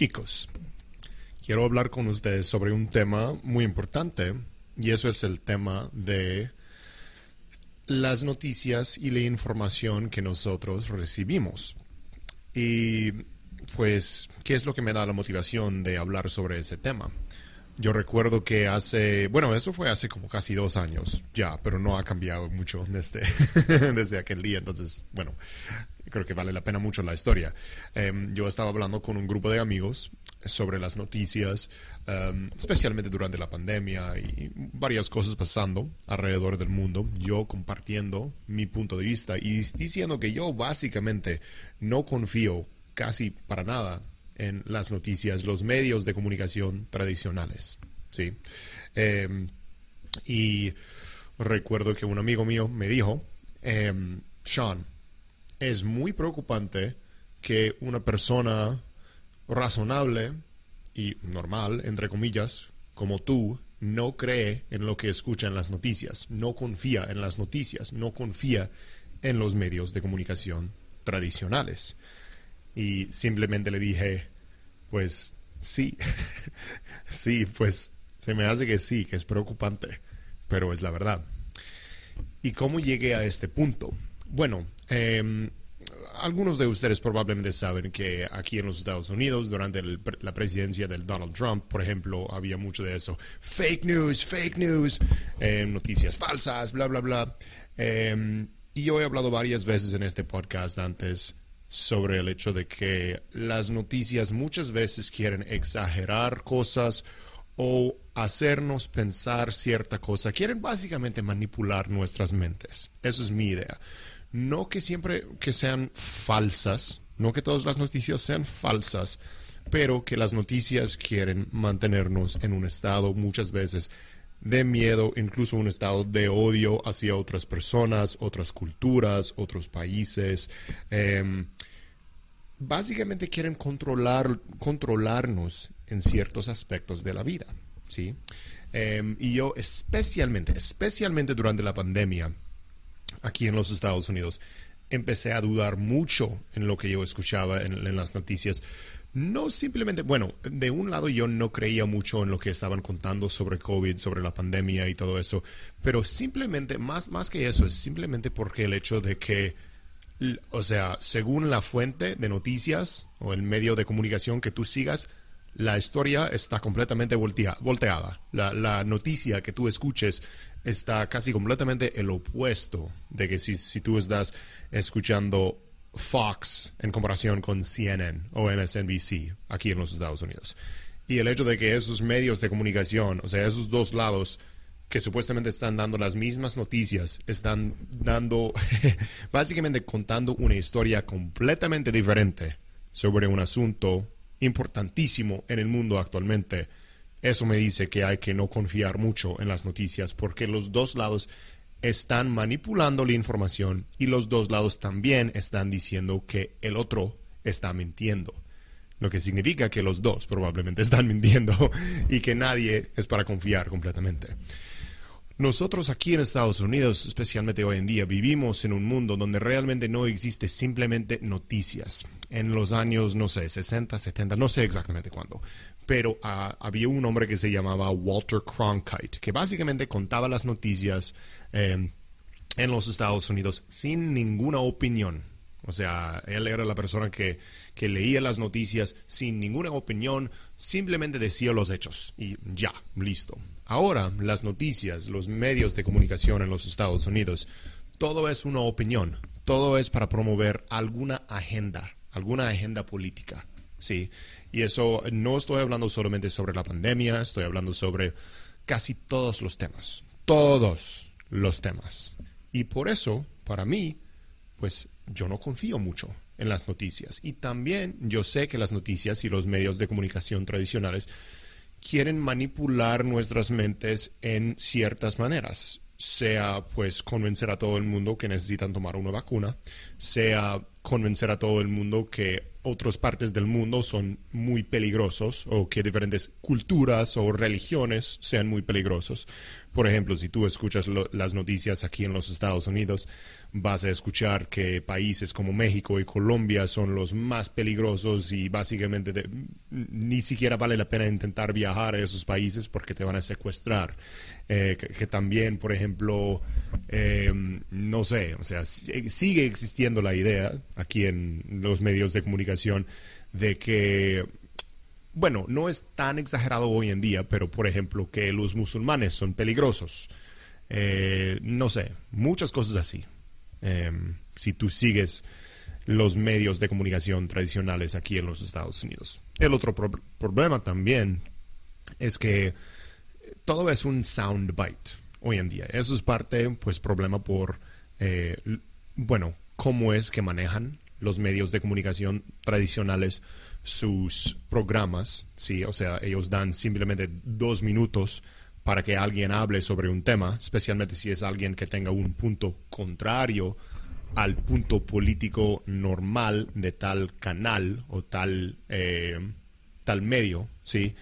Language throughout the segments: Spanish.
Chicos, quiero hablar con ustedes sobre un tema muy importante y eso es el tema de las noticias y la información que nosotros recibimos. Y pues, ¿qué es lo que me da la motivación de hablar sobre ese tema? Yo recuerdo que hace, bueno, eso fue hace como casi dos años ya, pero no ha cambiado mucho desde, desde aquel día. Entonces, bueno, creo que vale la pena mucho la historia. Em, yo estaba hablando con un grupo de amigos sobre las noticias, em, especialmente durante la pandemia y varias cosas pasando alrededor del mundo. Yo compartiendo mi punto de vista y diciendo que yo básicamente no confío casi para nada en las noticias, los medios de comunicación tradicionales. ¿sí? Em, y recuerdo que un amigo mío me dijo, Sean, es muy preocupante que una persona razonable y normal, entre comillas, como tú, no cree en lo que escucha en las noticias, no confía en las noticias, no confía en los medios de comunicación tradicionales. Y simplemente le dije, pues sí, sí, pues se me hace que sí, que es preocupante, pero es la verdad. ¿Y cómo llegué a este punto? Bueno, eh, algunos de ustedes probablemente saben que aquí en los Estados Unidos, durante la presidencia del Donald Trump, por ejemplo, había mucho de eso. Fake news, fake news, eh, noticias falsas, bla, bla, bla. Eh, y yo he hablado varias veces en este podcast antes sobre el hecho de que las noticias muchas veces quieren exagerar cosas o hacernos pensar cierta cosa. Quieren básicamente manipular nuestras mentes. Eso es mi idea no que siempre que sean falsas, no que todas las noticias sean falsas, pero que las noticias quieren mantenernos en un estado muchas veces de miedo, incluso un estado de odio hacia otras personas, otras culturas, otros países. Em, básicamente quieren controlar, controlarnos en ciertos aspectos de la vida, ¿sí? Em, y yo especialmente, especialmente durante la pandemia, aquí en los Estados Unidos, empecé a dudar mucho en lo que yo escuchaba en, las noticias. No simplemente, bueno, de un lado yo no creía mucho en lo que estaban contando sobre COVID, sobre la pandemia y todo eso, pero simplemente, más, más que eso, es simplemente porque el hecho de que, o sea, según la fuente de noticias o el medio de comunicación que tú sigas, la historia está completamente volteada. La, la, noticia que tú escuches está casi completamente el opuesto de que si, si tú estás escuchando Fox en comparación con CNN o MSNBC aquí en los Estados Unidos. Y el hecho de que esos medios de comunicación, o sea, esos dos lados que supuestamente están dando las mismas noticias, están dando, básicamente contando una historia completamente diferente sobre un asunto importantísimo en el mundo actualmente. Eso me dice que hay que no confiar mucho en las noticias porque los dos lados están manipulando la información y los dos lados también están diciendo que el otro está mintiendo. Lo que significa que los dos probablemente están mintiendo y que nadie es para confiar completamente. Nosotros aquí en Estados Unidos, especialmente hoy en día, vivimos en un mundo donde realmente no existe simplemente noticias. En los años, no sé, 60, 70, no sé exactamente cuándo, pero ah, había un hombre que se llamaba Walter Cronkite, que básicamente contaba las noticias em, en los Estados Unidos sin ninguna opinión. O sea, él era la persona que, que leía las noticias sin ninguna opinión, simplemente decía los hechos y ya, listo. Ahora, las noticias, los medios de comunicación en los Estados Unidos, todo es una opinión, todo es para promover alguna agenda, alguna agenda política, ¿sí? Y eso no estoy hablando solamente sobre la pandemia, estoy hablando sobre casi todos los temas, todos los temas. Y por eso, para mí, pues yo no confío mucho en las noticias. Y también yo sé que las noticias y los medios de comunicación tradicionales quieren manipular nuestras mentes en ciertas maneras. Sea pues convencer a todo el mundo que necesitan tomar una vacuna, sea convencer a todo el mundo que otras partes del mundo son muy peligrosos o que diferentes culturas o religiones sean muy peligrosos. Por ejemplo, si tú escuchas las noticias aquí en los Estados Unidos, vas a escuchar que países como México y Colombia son los más peligrosos y básicamente ni siquiera vale la pena intentar viajar a esos países porque te van a secuestrar. Eh, que, también, por ejemplo, eh, no sé, o sea, sigue existiendo la idea aquí en los medios de comunicación de que, bueno, no es tan exagerado hoy en día, pero por ejemplo, que los musulmanes son peligrosos. Eh, no sé, muchas cosas así. si tú sigues los medios de comunicación tradicionales aquí en los Estados Unidos. El otro problema también es que todo es un soundbite hoy en día. Eso es parte, pues, problema por, eh, bueno, cómo es que manejan los medios de comunicación tradicionales sus programas, ¿sí? O sea, ellos dan simplemente dos minutos para que alguien hable sobre un tema, especialmente si es alguien que tenga un punto contrario al punto político normal de tal canal o tal, eh, tal medio, ¿sí?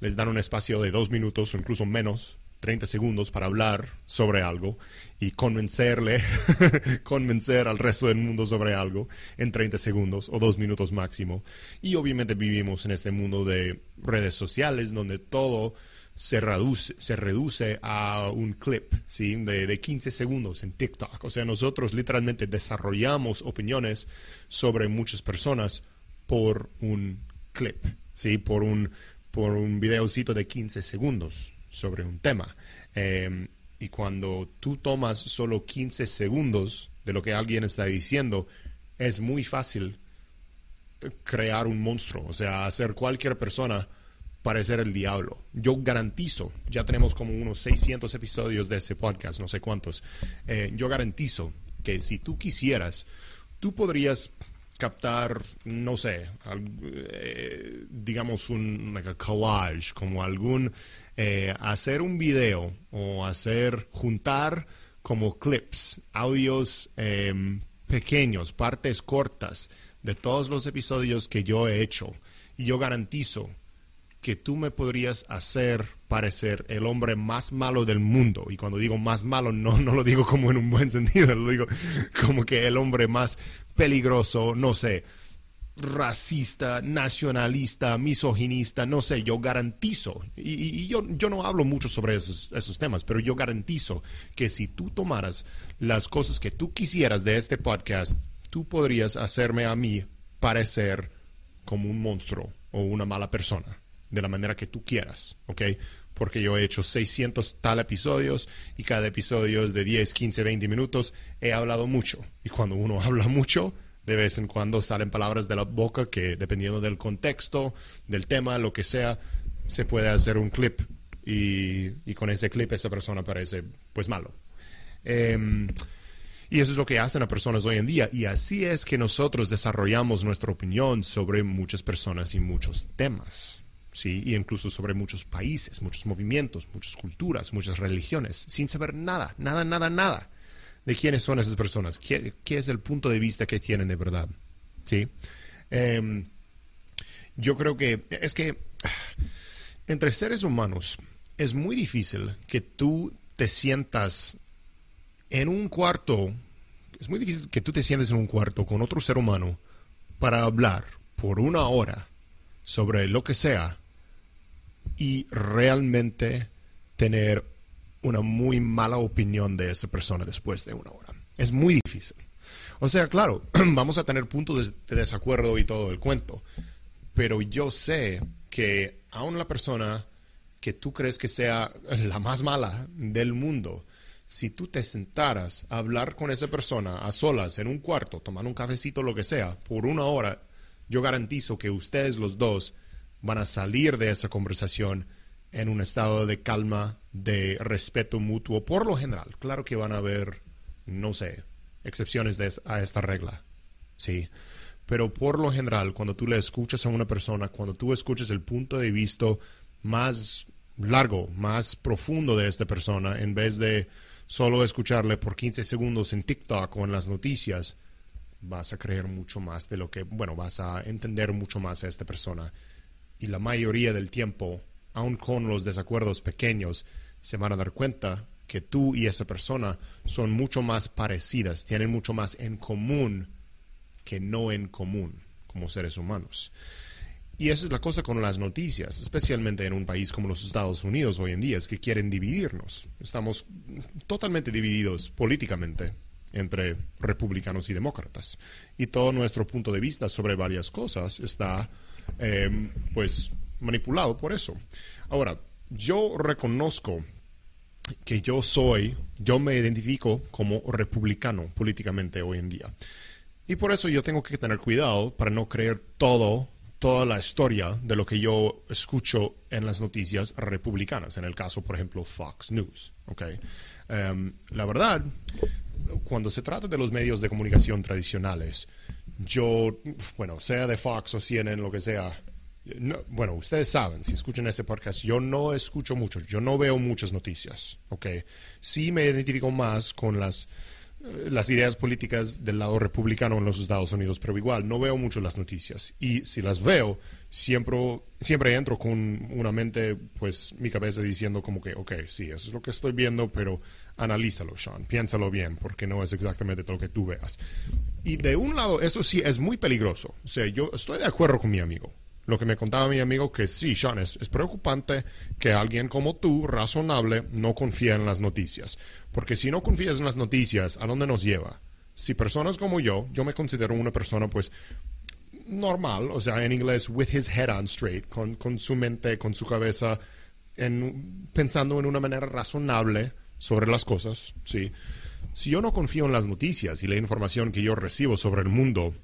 les dan un espacio de dos minutos o incluso menos, 30 segundos para hablar sobre algo y convencerle, convencer al resto del mundo sobre algo en 30 segundos o dos minutos máximo. Y obviamente vivimos en este mundo de redes sociales donde todo se reduce, se reduce a un clip ¿sí? de, de 15 segundos en TikTok. O sea, nosotros literalmente desarrollamos opiniones sobre muchas personas por un clip, ¿sí? por un por un videocito de 15 segundos sobre un tema. Em, y cuando tú tomas solo 15 segundos de lo que alguien está diciendo, es muy fácil crear un monstruo, o sea, hacer cualquier persona parecer el diablo. Yo garantizo, ya tenemos como unos 600 episodios de ese podcast, no sé cuántos, eh, yo garantizo que si tú quisieras, tú podrías captar, no sé, eh, digamos un collage, como algún, eh, hacer un video o hacer, juntar como clips, audios em, pequeños, partes cortas de todos los episodios que yo he hecho. Y yo garantizo que tú me podrías hacer parecer el hombre más malo del mundo. Y cuando digo más malo, no, no lo digo como en un buen sentido, lo digo como que el hombre más peligroso, no sé, racista, nacionalista, misoginista, no sé, yo garantizo, y, yo, yo, no hablo mucho sobre esos, esos, temas, pero yo garantizo que si tú tomaras las cosas que tú quisieras de este podcast, tú podrías hacerme a mí parecer como un monstruo o una mala persona, de la manera que tú quieras, ¿ok? porque yo he hecho 600 tal episodios y cada episodio es de 10, 15, 20 minutos. He hablado mucho y cuando uno habla mucho, de vez en cuando salen palabras de la boca que dependiendo del contexto, del tema, lo que sea, se puede hacer un clip y, con ese clip esa persona parece pues malo. Em, y eso es lo que hacen las personas hoy en día. Y así es que nosotros desarrollamos nuestra opinión sobre muchas personas y muchos temas. ¿Sí? y incluso sobre muchos países, muchos movimientos, muchas culturas, muchas religiones, sin saber nada, nada, nada, nada de quiénes son esas personas, qué, es el punto de vista que tienen de verdad. ¿sí? Em, yo creo que es que entre seres humanos es muy difícil que tú te sientas en un cuarto, es muy difícil que tú te sientes en un cuarto con otro ser humano para hablar por una hora sobre lo que sea y realmente tener una muy mala opinión de esa persona después de una hora. Es muy difícil. O sea, claro, vamos a tener puntos de desacuerdo y todo el cuento, pero yo sé que aún la persona que tú crees que sea la más mala del mundo, si tú te sentaras a hablar con esa persona a solas en un cuarto, tomando un cafecito, lo que sea, por una hora, yo garantizo que ustedes los dos van a salir de esa conversación en un estado de calma, de respeto mutuo, por lo general. Claro que van a haber, no sé, excepciones a esta regla, sí. pero por lo general, cuando tú le escuchas a una persona, cuando tú escuchas el punto de vista más largo, más profundo de esta persona, en vez de solo escucharle por 15 segundos en TikTok o en las noticias, vas a creer mucho más de lo que, bueno, vas a entender mucho más a esta persona. Y la mayoría del tiempo, aun con los desacuerdos pequeños, se van a dar cuenta que tú y esa persona son mucho más parecidas, tienen mucho más en común que no en común como seres humanos. Y esa es la cosa con las noticias, especialmente en un país como los Estados Unidos hoy en día, es que quieren dividirnos. Estamos totalmente divididos políticamente entre republicanos y demócratas. Y todo nuestro punto de vista sobre varias cosas está, em, pues, manipulado por eso. Ahora, yo reconozco que yo soy, yo me identifico como republicano políticamente hoy en día. Y por eso yo tengo que tener cuidado para no creer todo, toda la historia de lo que yo escucho en las noticias republicanas, en el caso, por ejemplo, Fox News. Okay? Em, la verdad, cuando se trata de los medios de comunicación tradicionales, yo, bueno, sea de Fox o CNN, lo que sea, bueno, ustedes saben, si escuchan ese podcast, yo no escucho mucho, yo no veo muchas noticias, ¿ok? Sí me identifico más con las, eh, las ideas políticas del lado republicano en los Estados Unidos, pero igual no veo mucho las noticias. Y si las veo, siempre, siempre entro con una mente, pues mi cabeza diciendo como que, ok, sí, eso es lo que estoy viendo, pero analízalo, Sean, piénsalo bien, porque no es exactamente lo que tú veas. Y de un lado, eso sí es muy peligroso. O sea, yo estoy de acuerdo con mi amigo lo que me contaba mi amigo que sí, Sean, es, preocupante que alguien como tú, razonable, no confíe en las noticias. Porque si no confías en las noticias, ¿a dónde nos lleva? Si personas como yo, yo me considero una persona pues normal, o sea, en inglés, with his head on straight, con, con su mente, con su cabeza, en, pensando en una manera razonable sobre las cosas, ¿sí? Si yo no confío en las noticias y la información que yo recibo sobre el mundo,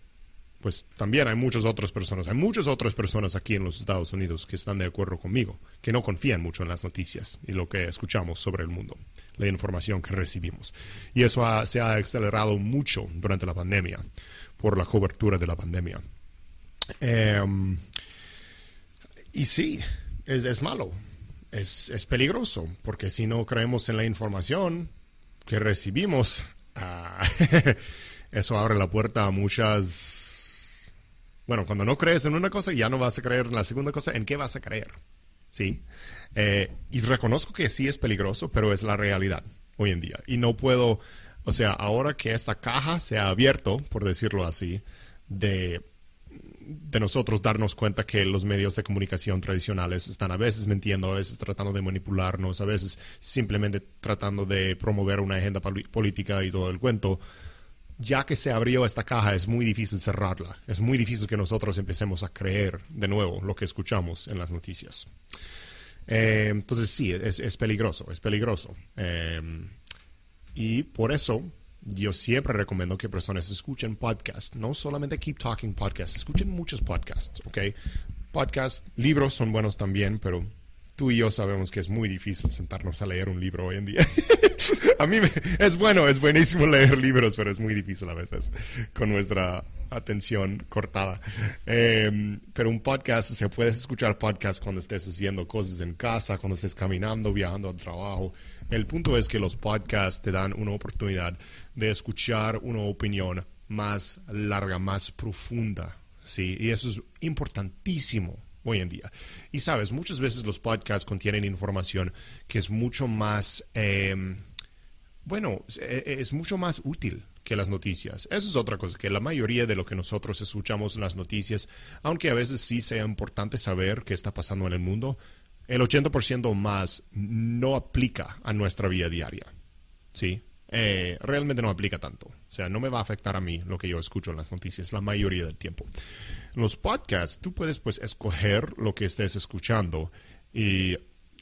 pues también hay muchas otras personas, hay muchas otras personas aquí en los Estados Unidos que están de acuerdo conmigo, que no confían mucho en las noticias y lo que escuchamos sobre el mundo, la información que recibimos. Y eso se ha acelerado mucho durante la pandemia, por la cobertura de la pandemia. Em, y sí, es, malo, es, es, peligroso, porque si no creemos en la información que recibimos, ah, eso abre la puerta a muchas bueno, cuando no crees en una cosa, ya no vas a creer en la segunda cosa. ¿En qué vas a creer? ¿Sí? Eh, y reconozco que sí es peligroso, pero es la realidad hoy en día. Y no puedo, o sea, ahora que esta caja se ha abierto, por decirlo así, de, de nosotros darnos cuenta que los medios de comunicación tradicionales están a veces mintiendo, a veces tratando de manipularnos, a veces simplemente tratando de promover una agenda política y todo el cuento ya que se abrió esta caja, es muy difícil cerrarla. Es muy difícil que nosotros empecemos a creer de nuevo lo que escuchamos en las noticias. Eh, entonces sí, es, peligroso, es peligroso. Eh, y por eso yo siempre recomiendo que personas escuchen podcasts, no solamente Keep Talking Podcasts, escuchen muchos podcasts, ¿ok? Podcasts, libros son buenos también, pero tú y yo sabemos que es muy difícil sentarnos a leer un libro hoy en día. a mí es bueno, es buenísimo leer libros, pero es muy difícil a veces con nuestra atención cortada. Em, pero un podcast, se puedes escuchar podcast cuando estés haciendo cosas en casa, cuando estés caminando, viajando al trabajo. El punto es que los podcasts te dan una oportunidad de escuchar una opinión más larga, más profunda. ¿sí? Y eso es importantísimo hoy en día. Y sabes, muchas veces los podcasts contienen información que es mucho más, em, bueno, e, e, es mucho más útil que las noticias. Eso es otra cosa, que la mayoría de lo que nosotros escuchamos en las noticias, aunque a veces sí sea importante saber qué está pasando en el mundo, el 80% más no aplica a nuestra vida diaria. ¿Sí? Eh, realmente no aplica tanto. O sea, no me va a afectar a mí lo que yo escucho en las noticias la mayoría del tiempo. En los podcasts, tú puedes pues escoger lo que estés escuchando y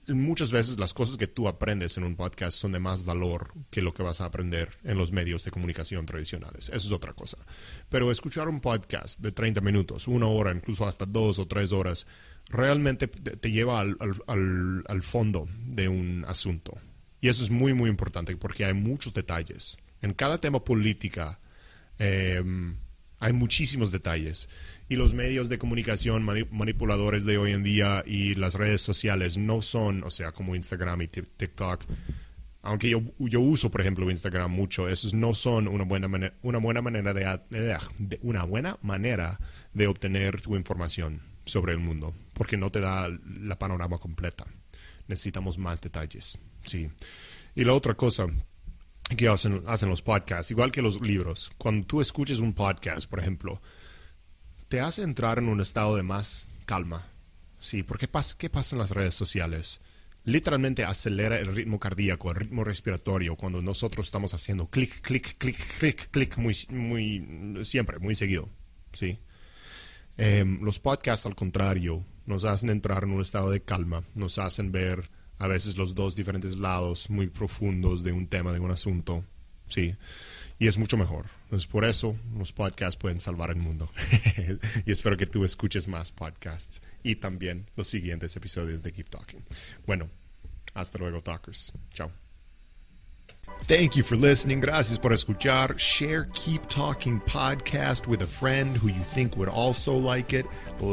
muchas veces las cosas que tú aprendes en un podcast son de más valor que lo que vas a aprender en los medios de comunicación tradicionales. Eso es otra cosa. Pero escuchar un podcast de 30 minutos, una hora, incluso hasta dos o tres horas, realmente te lleva al, al fondo de un asunto. Y eso es muy, muy importante porque hay muchos detalles. En cada tema política, em, Hay muchísimos detalles. Y los medios de comunicación manipuladores de hoy en día y las redes sociales no son, o sea, como Instagram y TikTok, aunque yo, yo uso, por ejemplo, Instagram mucho, esos no son una buena, manera, una buena manera de, una buena manera de obtener tu información sobre el mundo, porque no te da la panorama completa. Necesitamos más detalles, sí. Y la otra cosa que hacen, hacen los podcasts, igual que los libros, cuando tú escuches un podcast, por ejemplo, te hace entrar en un estado de más calma, sí, porque ¿qué pasa en las redes sociales? literalmente acelera el ritmo cardíaco, el ritmo respiratorio, cuando nosotros estamos haciendo clic, clic, clic, clic, clic, muy, muy, siempre, muy seguido. ¿sí? Em, los podcasts, al contrario, nos hacen entrar en un estado de calma, nos hacen ver a veces los dos diferentes lados muy profundos de un tema, de un asunto. Sí y es mucho mejor. Entonces, por eso los podcasts pueden salvar el mundo. y espero que tú escuches más podcasts y también los siguientes episodios de Keep Talking. Bueno, hasta luego, talkers. Chao. Thank you for listening. Gracias por escuchar. Share Keep Talking podcast with a friend who you think would also like it.